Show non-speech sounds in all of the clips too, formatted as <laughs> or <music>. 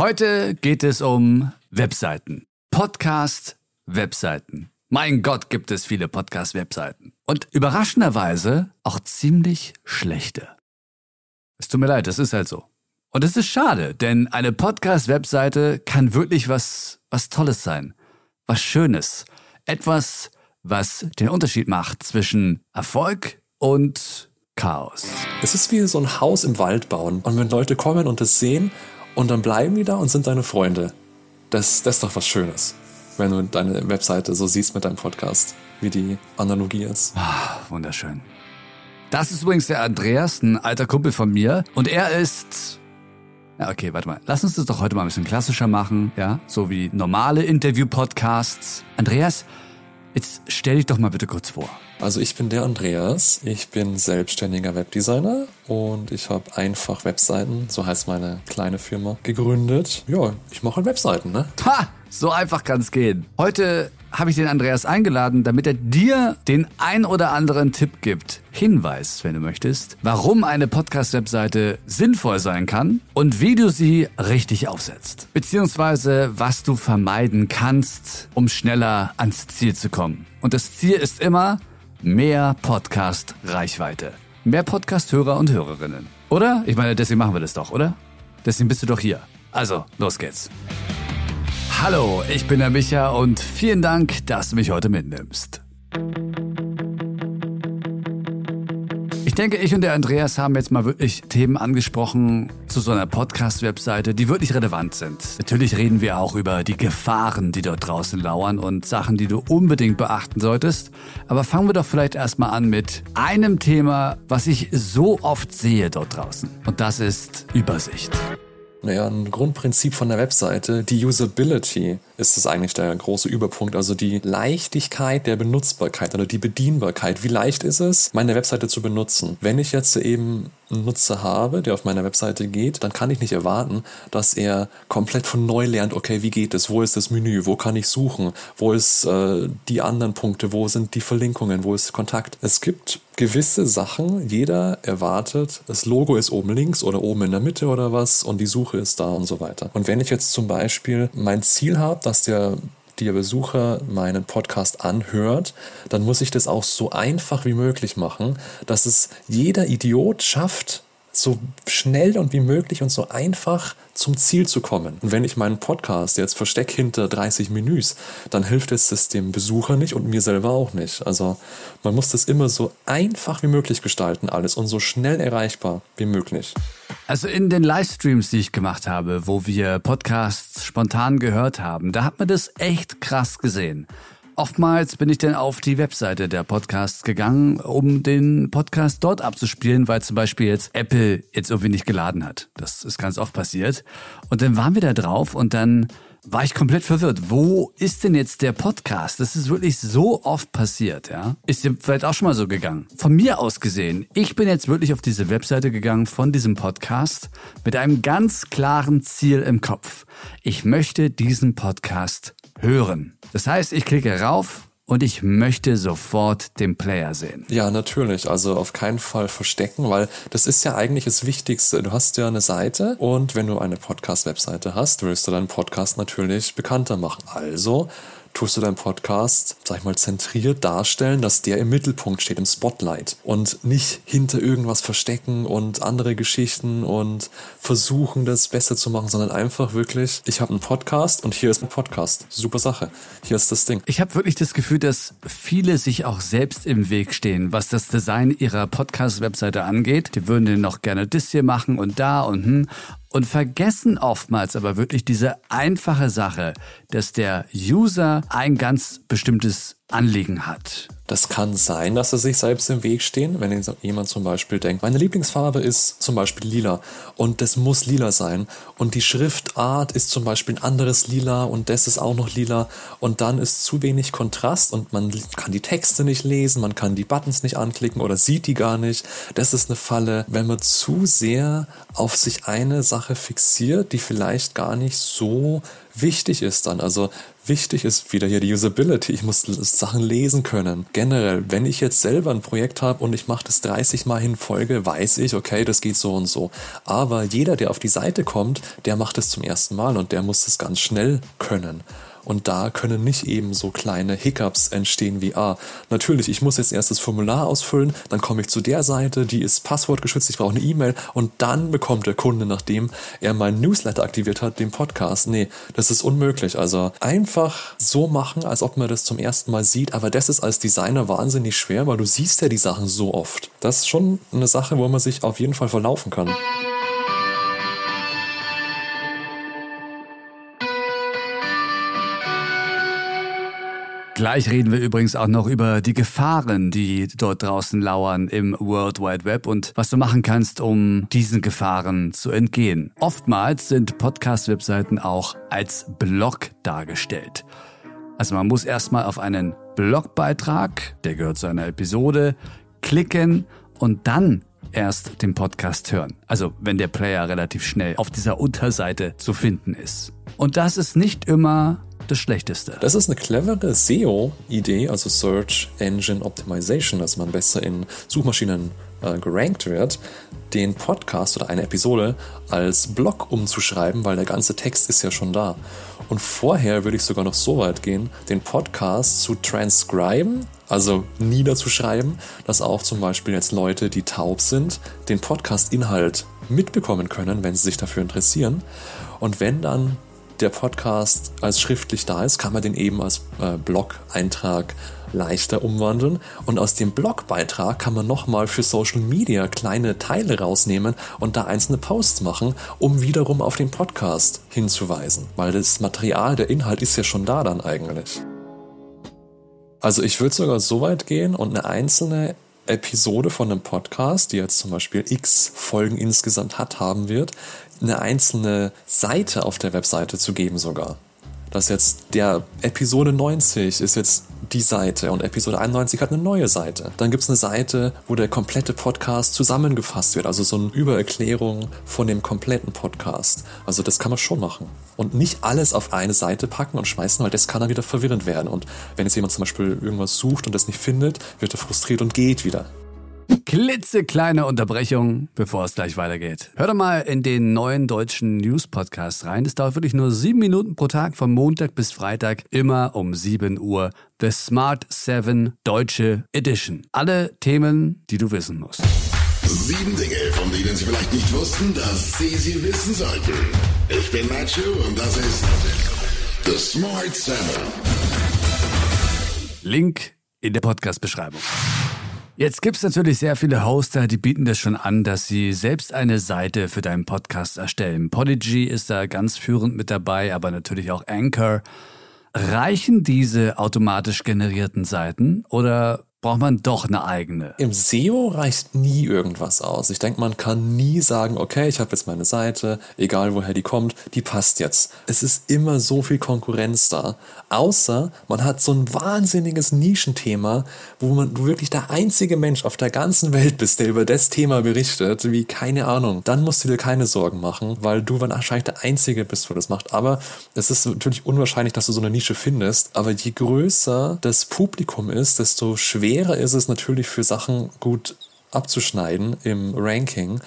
Heute geht es um Webseiten. Podcast, Webseiten. Mein Gott, gibt es viele Podcast-Webseiten. Und überraschenderweise auch ziemlich schlechte. Es tut mir leid, das ist halt so. Und es ist schade, denn eine Podcast-Webseite kann wirklich was, was Tolles sein. Was Schönes. Etwas, was den Unterschied macht zwischen Erfolg und Chaos. Es ist wie so ein Haus im Wald bauen. Und wenn Leute kommen und das sehen und dann bleiben die da und sind deine Freunde, das, das ist doch was Schönes wenn du deine Webseite so siehst mit deinem Podcast, wie die Analogie ist. Ah, wunderschön. Das ist übrigens der Andreas, ein alter Kumpel von mir. Und er ist. Ja, okay, warte mal. Lass uns das doch heute mal ein bisschen klassischer machen, ja? So wie normale Interview-Podcasts. Andreas, jetzt stell dich doch mal bitte kurz vor. Also ich bin der Andreas, ich bin selbstständiger Webdesigner und ich habe einfach Webseiten, so heißt meine kleine Firma, gegründet. Ja, ich mache halt Webseiten, ne? Ha! So einfach kann's gehen. Heute habe ich den Andreas eingeladen, damit er dir den ein oder anderen Tipp gibt, Hinweis, wenn du möchtest, warum eine Podcast-Webseite sinnvoll sein kann und wie du sie richtig aufsetzt. Beziehungsweise was du vermeiden kannst, um schneller ans Ziel zu kommen. Und das Ziel ist immer mehr Podcast-Reichweite. Mehr Podcast-Hörer und Hörerinnen. Oder? Ich meine, deswegen machen wir das doch, oder? Deswegen bist du doch hier. Also, los geht's. Hallo, ich bin der Micha und vielen Dank, dass du mich heute mitnimmst. Ich denke, ich und der Andreas haben jetzt mal wirklich Themen angesprochen zu so einer Podcast-Webseite, die wirklich relevant sind. Natürlich reden wir auch über die Gefahren, die dort draußen lauern und Sachen, die du unbedingt beachten solltest. Aber fangen wir doch vielleicht erstmal an mit einem Thema, was ich so oft sehe dort draußen. Und das ist Übersicht. Naja, ein Grundprinzip von der Webseite, die Usability ist das eigentlich der große Überpunkt. Also die Leichtigkeit der Benutzbarkeit oder die Bedienbarkeit. Wie leicht ist es, meine Webseite zu benutzen? Wenn ich jetzt eben einen Nutzer habe, der auf meiner Webseite geht, dann kann ich nicht erwarten, dass er komplett von neu lernt, okay, wie geht es, wo ist das Menü, wo kann ich suchen, wo ist äh, die anderen Punkte, wo sind die Verlinkungen, wo ist Kontakt. Es gibt gewisse Sachen, jeder erwartet, das Logo ist oben links oder oben in der Mitte oder was und die Suche ist da und so weiter. Und wenn ich jetzt zum Beispiel mein Ziel habe, dass der der Besucher meinen Podcast anhört, dann muss ich das auch so einfach wie möglich machen, dass es jeder Idiot schafft, so schnell und wie möglich und so einfach zum Ziel zu kommen. Und wenn ich meinen Podcast jetzt verstecke hinter 30 Menüs, dann hilft es das dem Besucher nicht und mir selber auch nicht. Also man muss das immer so einfach wie möglich gestalten alles und so schnell erreichbar wie möglich. Also in den Livestreams, die ich gemacht habe, wo wir Podcasts spontan gehört haben, da hat man das echt krass gesehen. Oftmals bin ich dann auf die Webseite der Podcasts gegangen, um den Podcast dort abzuspielen, weil zum Beispiel jetzt Apple jetzt irgendwie nicht geladen hat. Das ist ganz oft passiert. Und dann waren wir da drauf und dann war ich komplett verwirrt. Wo ist denn jetzt der Podcast? Das ist wirklich so oft passiert, ja? Ist dir vielleicht auch schon mal so gegangen? Von mir aus gesehen, ich bin jetzt wirklich auf diese Webseite gegangen von diesem Podcast mit einem ganz klaren Ziel im Kopf. Ich möchte diesen Podcast hören. Das heißt, ich klicke rauf und ich möchte sofort den Player sehen. Ja, natürlich. Also auf keinen Fall verstecken, weil das ist ja eigentlich das Wichtigste. Du hast ja eine Seite und wenn du eine Podcast-Webseite hast, willst du deinen Podcast natürlich bekannter machen. Also tust du deinen Podcast, sag ich mal, zentriert darstellen, dass der im Mittelpunkt steht, im Spotlight und nicht hinter irgendwas verstecken und andere Geschichten und versuchen, das besser zu machen, sondern einfach wirklich, ich habe einen Podcast und hier ist ein Podcast. Super Sache. Hier ist das Ding. Ich habe wirklich das Gefühl, dass viele sich auch selbst im Weg stehen, was das Design ihrer Podcast-Webseite angeht. Die würden den noch gerne das hier machen und da und hm und vergessen oftmals aber wirklich diese einfache Sache, dass der User ein ganz bestimmtes Anliegen hat. Das kann sein, dass sie sich selbst im Weg stehen, wenn jemand zum Beispiel denkt, meine Lieblingsfarbe ist zum Beispiel lila und das muss lila sein und die Schriftart ist zum Beispiel ein anderes lila und das ist auch noch lila und dann ist zu wenig Kontrast und man kann die Texte nicht lesen, man kann die Buttons nicht anklicken oder sieht die gar nicht. Das ist eine Falle, wenn man zu sehr auf sich eine Sache fixiert, die vielleicht gar nicht so Wichtig ist dann, also wichtig ist wieder hier die Usability. Ich muss Sachen lesen können. Generell, wenn ich jetzt selber ein Projekt habe und ich mache das 30 Mal in Folge, weiß ich, okay, das geht so und so. Aber jeder, der auf die Seite kommt, der macht es zum ersten Mal und der muss es ganz schnell können. Und da können nicht eben so kleine Hiccups entstehen wie, ah, natürlich, ich muss jetzt erst das Formular ausfüllen, dann komme ich zu der Seite, die ist passwortgeschützt, ich brauche eine E-Mail und dann bekommt der Kunde, nachdem er meinen Newsletter aktiviert hat, den Podcast. Nee, das ist unmöglich. Also einfach so machen, als ob man das zum ersten Mal sieht, aber das ist als Designer wahnsinnig schwer, weil du siehst ja die Sachen so oft. Das ist schon eine Sache, wo man sich auf jeden Fall verlaufen kann. Gleich reden wir übrigens auch noch über die Gefahren, die dort draußen lauern im World Wide Web und was du machen kannst, um diesen Gefahren zu entgehen. Oftmals sind Podcast-Webseiten auch als Blog dargestellt. Also man muss erstmal auf einen Blogbeitrag, der gehört zu einer Episode, klicken und dann erst den Podcast hören. Also wenn der Player relativ schnell auf dieser Unterseite zu finden ist. Und das ist nicht immer das Schlechteste. Das ist eine clevere SEO-Idee, also Search Engine Optimization, dass man besser in Suchmaschinen äh, gerankt wird, den Podcast oder eine Episode als Blog umzuschreiben, weil der ganze Text ist ja schon da. Und vorher würde ich sogar noch so weit gehen, den Podcast zu transcriben, also niederzuschreiben, dass auch zum Beispiel jetzt Leute, die taub sind, den Podcast-Inhalt mitbekommen können, wenn sie sich dafür interessieren. Und wenn dann der Podcast als schriftlich da ist, kann man den eben als äh, Blog-Eintrag leichter umwandeln. Und aus dem Blogbeitrag kann man nochmal für Social Media kleine Teile rausnehmen und da einzelne Posts machen, um wiederum auf den Podcast hinzuweisen. Weil das Material, der Inhalt ist ja schon da dann eigentlich. Also ich würde sogar so weit gehen und eine einzelne Episode von einem Podcast, die jetzt zum Beispiel x Folgen insgesamt hat, haben wird, eine einzelne Seite auf der Webseite zu geben sogar. Dass jetzt der Episode 90 ist jetzt die Seite und Episode 91 hat eine neue Seite. Dann gibt es eine Seite, wo der komplette Podcast zusammengefasst wird, also so eine Übererklärung von dem kompletten Podcast. Also das kann man schon machen. Und nicht alles auf eine Seite packen und schmeißen, weil das kann dann wieder verwirrend werden. Und wenn jetzt jemand zum Beispiel irgendwas sucht und das nicht findet, wird er frustriert und geht wieder klitzekleine Unterbrechung, bevor es gleich weitergeht. Hör doch mal in den neuen deutschen News-Podcast rein. Das dauert wirklich nur sieben Minuten pro Tag, von Montag bis Freitag, immer um 7 Uhr. The Smart 7 Deutsche Edition. Alle Themen, die du wissen musst. Sieben Dinge, von denen Sie vielleicht nicht wussten, dass Sie sie wissen sollten. Ich bin Matthew und das ist The Smart 7. Link in der Podcast-Beschreibung. Jetzt gibt's natürlich sehr viele Hoster, die bieten das schon an, dass sie selbst eine Seite für deinen Podcast erstellen. Podigy ist da ganz führend mit dabei, aber natürlich auch Anchor. Reichen diese automatisch generierten Seiten oder braucht man doch eine eigene. Im SEO reicht nie irgendwas aus. Ich denke, man kann nie sagen, okay, ich habe jetzt meine Seite, egal woher die kommt, die passt jetzt. Es ist immer so viel Konkurrenz da. Außer man hat so ein wahnsinniges Nischenthema, wo man du wirklich der einzige Mensch auf der ganzen Welt bist, der über das Thema berichtet, wie keine Ahnung. Dann musst du dir keine Sorgen machen, weil du wahrscheinlich der Einzige bist, wo das macht. Aber es ist natürlich unwahrscheinlich, dass du so eine Nische findest. Aber je größer das Publikum ist, desto schwerer schwerer ist es natürlich für Sachen gut abzuschneiden im Ranking.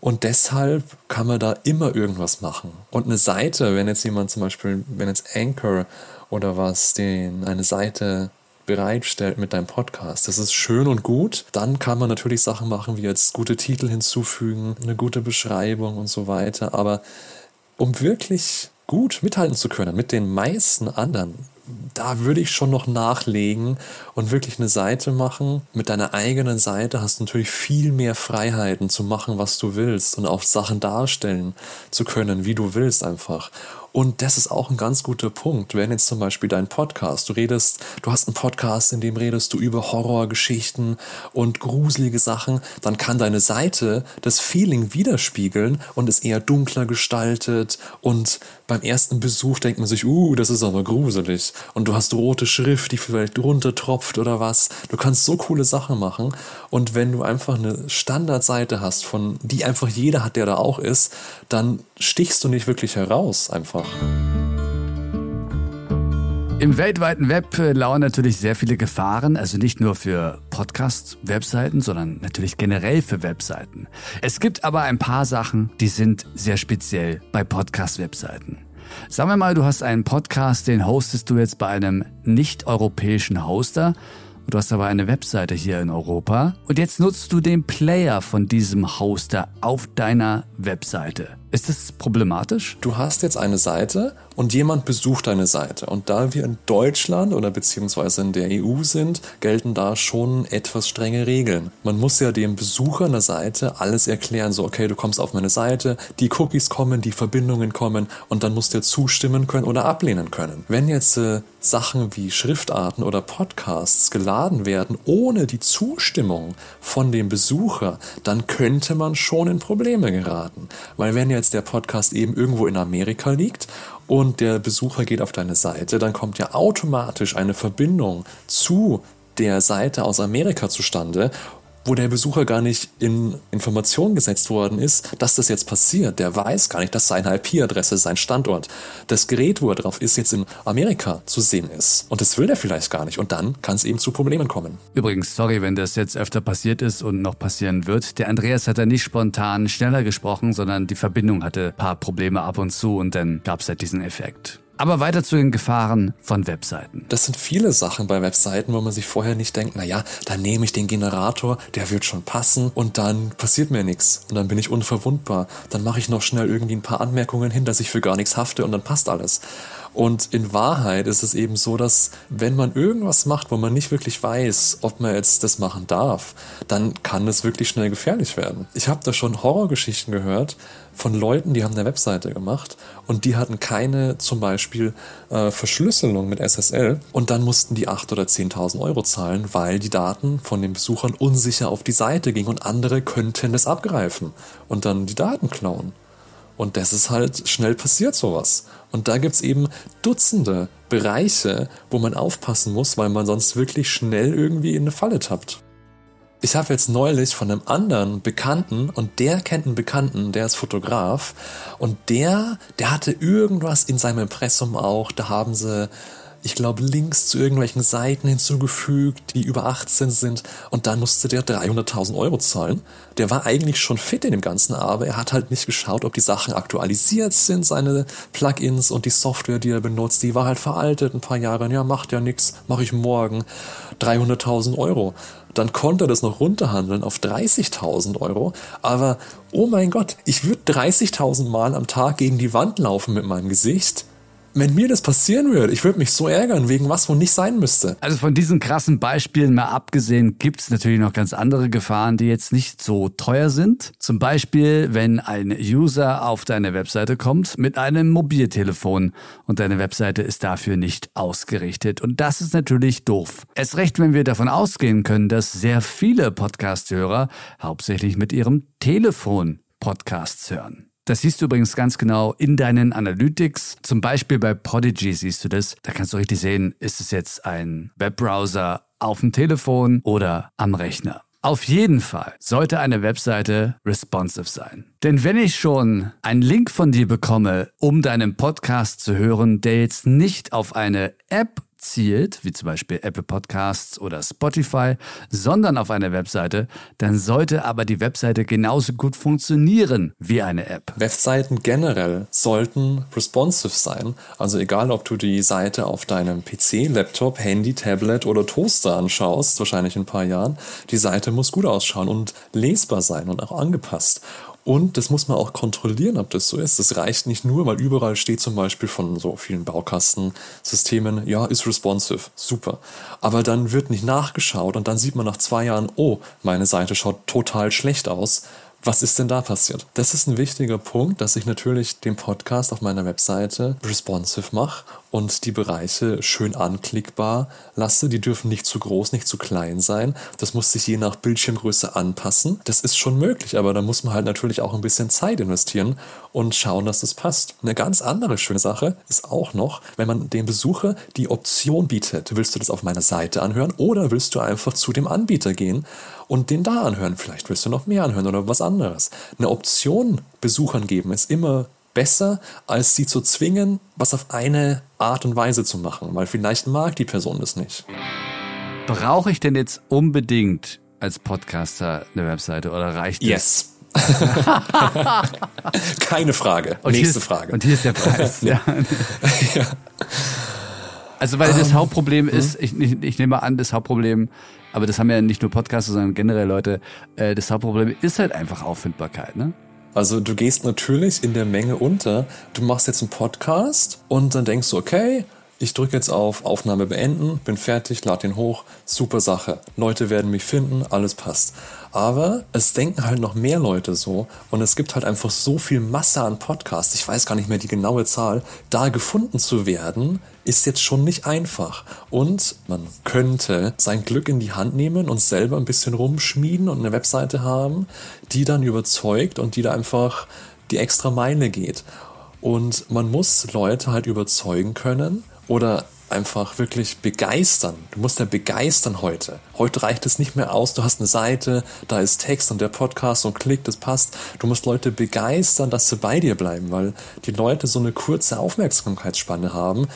Und deshalb kann man da immer irgendwas machen. Und eine Seite, wenn jetzt jemand zum Beispiel, wenn jetzt Anchor oder was, den eine Seite bereitstellt mit deinem Podcast. Das ist schön und gut. Dann kann man natürlich Sachen machen, wie jetzt gute Titel hinzufügen, eine gute Beschreibung und so weiter. Aber um wirklich gut mithalten zu können mit den meisten anderen da würde ich schon noch nachlegen und wirklich eine Seite machen. Mit deiner eigenen Seite hast du natürlich viel mehr Freiheiten zu machen, was du willst und auch Sachen darstellen zu können, wie du willst einfach. Und das ist auch ein ganz guter Punkt. Wenn jetzt zum Beispiel dein Podcast, du redest, du hast einen Podcast, in dem redest du über Horrorgeschichten und gruselige Sachen, dann kann deine Seite das Feeling widerspiegeln und ist eher dunkler gestaltet und beim ersten Besuch denkt man sich, uh, das ist aber gruselig. Und du hast rote Schrift, die vielleicht runtertropft oder was. Du kannst so coole Sachen machen. Und wenn du einfach eine Standardseite hast, von die einfach jeder hat, der da auch ist, dann stichst du nicht wirklich heraus einfach. Im weltweiten Web äh, lauern natürlich sehr viele Gefahren, also nicht nur für Podcast-Webseiten, sondern natürlich generell für Webseiten. Es gibt aber ein paar Sachen, die sind sehr speziell bei Podcast-Webseiten. Sagen wir mal, du hast einen Podcast, den hostest du jetzt bei einem nicht-europäischen Hoster Du hast aber eine Webseite hier in Europa und jetzt nutzt du den Player von diesem Hoster auf deiner Webseite. Ist das problematisch? Du hast jetzt eine Seite und jemand besucht deine Seite. Und da wir in Deutschland oder beziehungsweise in der EU sind, gelten da schon etwas strenge Regeln. Man muss ja dem Besucher einer Seite alles erklären. So, okay, du kommst auf meine Seite, die Cookies kommen, die Verbindungen kommen und dann musst du zustimmen können oder ablehnen können. Wenn jetzt äh, Sachen wie Schriftarten oder Podcasts geladen werden ohne die Zustimmung von dem Besucher, dann könnte man schon in Probleme geraten. Weil wenn jetzt der Podcast eben irgendwo in Amerika liegt und der Besucher geht auf deine Seite, dann kommt ja automatisch eine Verbindung zu der Seite aus Amerika zustande wo der Besucher gar nicht in Information gesetzt worden ist, dass das jetzt passiert. Der weiß gar nicht, dass seine IP-Adresse, sein Standort, das Gerät, wo er drauf ist, jetzt in Amerika zu sehen ist. Und das will er vielleicht gar nicht. Und dann kann es eben zu Problemen kommen. Übrigens, sorry, wenn das jetzt öfter passiert ist und noch passieren wird. Der Andreas hat da nicht spontan schneller gesprochen, sondern die Verbindung hatte ein paar Probleme ab und zu und dann gab es halt diesen Effekt. Aber weiter zu den Gefahren von Webseiten. Das sind viele Sachen bei Webseiten, wo man sich vorher nicht denkt, na ja, dann nehme ich den Generator, der wird schon passen und dann passiert mir nichts und dann bin ich unverwundbar. Dann mache ich noch schnell irgendwie ein paar Anmerkungen hin, dass ich für gar nichts hafte und dann passt alles. Und in Wahrheit ist es eben so, dass wenn man irgendwas macht, wo man nicht wirklich weiß, ob man jetzt das machen darf, dann kann es wirklich schnell gefährlich werden. Ich habe da schon Horrorgeschichten gehört von Leuten, die haben eine Webseite gemacht und die hatten keine zum Beispiel äh, Verschlüsselung mit SSL und dann mussten die 8.000 oder 10.000 Euro zahlen, weil die Daten von den Besuchern unsicher auf die Seite gingen und andere könnten das abgreifen und dann die Daten klauen. Und das ist halt schnell passiert sowas. Und da gibt's eben Dutzende Bereiche, wo man aufpassen muss, weil man sonst wirklich schnell irgendwie in eine Falle tappt. Ich habe jetzt neulich von einem anderen Bekannten und der kennt einen Bekannten, der ist Fotograf und der, der hatte irgendwas in seinem Impressum auch, da haben sie ich glaube, Links zu irgendwelchen Seiten hinzugefügt, die über 18 sind und dann musste der 300.000 Euro zahlen. Der war eigentlich schon fit in dem Ganzen, aber er hat halt nicht geschaut, ob die Sachen aktualisiert sind, seine Plugins und die Software, die er benutzt, die war halt veraltet ein paar Jahre. Ja, macht ja nichts, mache ich morgen. 300.000 Euro. Dann konnte er das noch runterhandeln auf 30.000 Euro. Aber, oh mein Gott, ich würde 30.000 Mal am Tag gegen die Wand laufen mit meinem Gesicht wenn mir das passieren würde, ich würde mich so ärgern, wegen was wo nicht sein müsste. Also von diesen krassen Beispielen mal abgesehen, gibt es natürlich noch ganz andere Gefahren, die jetzt nicht so teuer sind. Zum Beispiel, wenn ein User auf deine Webseite kommt mit einem Mobiltelefon und deine Webseite ist dafür nicht ausgerichtet. Und das ist natürlich doof. Es recht, wenn wir davon ausgehen können, dass sehr viele Podcast-Hörer hauptsächlich mit ihrem Telefon Podcasts hören. Das siehst du übrigens ganz genau in deinen Analytics. Zum Beispiel bei Podigy siehst du das. Da kannst du richtig sehen, ist es jetzt ein Webbrowser auf dem Telefon oder am Rechner. Auf jeden Fall sollte eine Webseite responsive sein. Denn wenn ich schon einen Link von dir bekomme, um deinen Podcast zu hören, der jetzt nicht auf eine App zielt, wie zum Beispiel Apple Podcasts oder Spotify, sondern auf eine Webseite, dann sollte aber die Webseite genauso gut funktionieren wie eine App. Webseiten generell sollten responsive sein. Also egal, ob du die Seite auf deinem PC, Laptop, Handy, Tablet oder Toaster anschaust, wahrscheinlich in ein paar Jahren, die Seite muss gut ausschauen und lesbar sein und auch angepasst. Und das muss man auch kontrollieren, ob das so ist. Das reicht nicht nur, weil überall steht zum Beispiel von so vielen Baukastensystemen, ja, ist responsive, super. Aber dann wird nicht nachgeschaut und dann sieht man nach zwei Jahren, oh, meine Seite schaut total schlecht aus was ist denn da passiert? Das ist ein wichtiger Punkt, dass ich natürlich den Podcast auf meiner Webseite responsive mache und die Bereiche schön anklickbar lasse. Die dürfen nicht zu groß, nicht zu klein sein. Das muss sich je nach Bildschirmgröße anpassen. Das ist schon möglich, aber da muss man halt natürlich auch ein bisschen Zeit investieren und schauen, dass das passt. Eine ganz andere schöne Sache ist auch noch, wenn man dem Besucher die Option bietet. Willst du das auf meiner Seite anhören oder willst du einfach zu dem Anbieter gehen und den da anhören? Vielleicht willst du noch mehr anhören oder was anderes. Eine Option Besuchern geben ist immer besser, als sie zu zwingen, was auf eine Art und Weise zu machen, weil vielleicht mag die Person das nicht. Brauche ich denn jetzt unbedingt als Podcaster eine Webseite oder reicht yes. <laughs> Keine Frage. Und Nächste ist, Frage. Und hier ist der Preis. <laughs> ja. ja. <laughs> Also weil das um, Hauptproblem hm? ist, ich, ich, ich nehme an, das Hauptproblem, aber das haben ja nicht nur Podcaster, sondern generell Leute, äh, das Hauptproblem ist halt einfach Auffindbarkeit, ne? Also du gehst natürlich in der Menge unter. Du machst jetzt einen Podcast und dann denkst du, okay, ich drücke jetzt auf Aufnahme beenden, bin fertig, lade den hoch, super Sache. Leute werden mich finden, alles passt. Aber es denken halt noch mehr Leute so und es gibt halt einfach so viel Masse an Podcasts, ich weiß gar nicht mehr die genaue Zahl, da gefunden zu werden, ist jetzt schon nicht einfach. Und man könnte sein Glück in die Hand nehmen und selber ein bisschen rumschmieden und eine Webseite haben, die dann überzeugt und die da einfach die extra Meile geht. Und man muss Leute halt überzeugen können, oder einfach wirklich begeistern. Du musst ja begeistern heute. Heute reicht es nicht mehr aus, du hast eine Seite, da ist Text und der Podcast und Klick, das passt. Du musst Leute begeistern, dass sie bei dir bleiben, weil die Leute so eine kurze Aufmerksamkeitsspanne haben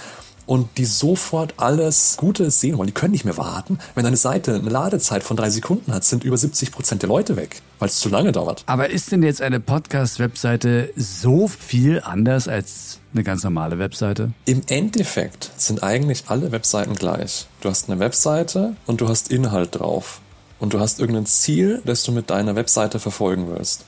und die sofort alles Gute sehen wollen. Die können nicht mehr warten. Wenn eine Seite eine Ladezeit von drei Sekunden hat, sind über 70 Prozent der Leute weg, weil es zu lange dauert. Aber ist denn jetzt eine Podcast-Webseite so viel anders als eine ganz normale Webseite? Im Endeffekt sind eigentlich alle Webseiten gleich. Du hast eine Webseite und du hast Inhalt drauf. Und du hast irgendein Ziel, das du mit deiner Webseite verfolgen willst.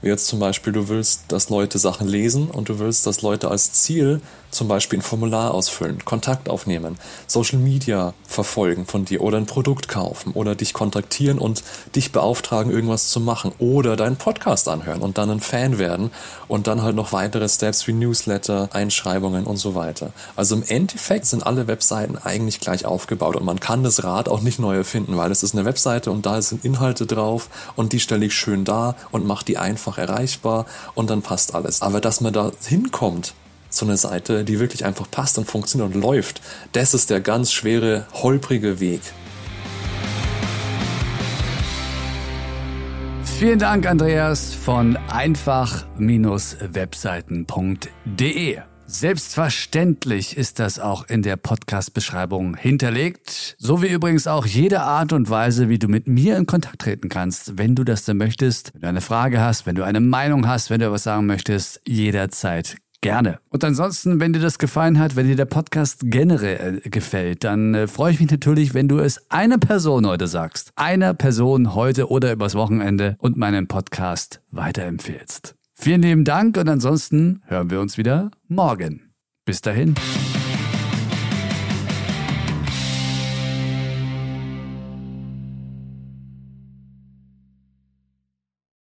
Wie jetzt zum Beispiel, du willst, dass Leute Sachen lesen und du willst, dass Leute als Ziel zum Beispiel ein Formular ausfüllen, Kontakt aufnehmen, Social Media verfolgen von dir oder ein Produkt kaufen oder dich kontaktieren und dich beauftragen, irgendwas zu machen oder deinen Podcast anhören und dann ein Fan werden und dann halt noch weitere Steps wie Newsletter, Einschreibungen und so weiter. Also im Endeffekt sind alle Webseiten eigentlich gleich aufgebaut und man kann das Rad auch nicht neu erfinden, weil es ist eine Webseite und da sind Inhalte drauf und die stelle ich schön dar und mache die einfach erreichbar und dann passt alles. Aber dass man da hinkommt, so eine Seite, die wirklich einfach passt und funktioniert und läuft. Das ist der ganz schwere, holprige Weg. Vielen Dank, Andreas von einfach-webseiten.de. Selbstverständlich ist das auch in der Podcast-Beschreibung hinterlegt. So wie übrigens auch jede Art und Weise, wie du mit mir in Kontakt treten kannst, wenn du das denn möchtest. Wenn du eine Frage hast, wenn du eine Meinung hast, wenn du was sagen möchtest, jederzeit Gerne. Und ansonsten, wenn dir das gefallen hat, wenn dir der Podcast generell äh, gefällt, dann äh, freue ich mich natürlich, wenn du es einer Person heute sagst. Einer Person heute oder übers Wochenende und meinen Podcast weiterempfehlst. Vielen lieben Dank und ansonsten hören wir uns wieder morgen. Bis dahin.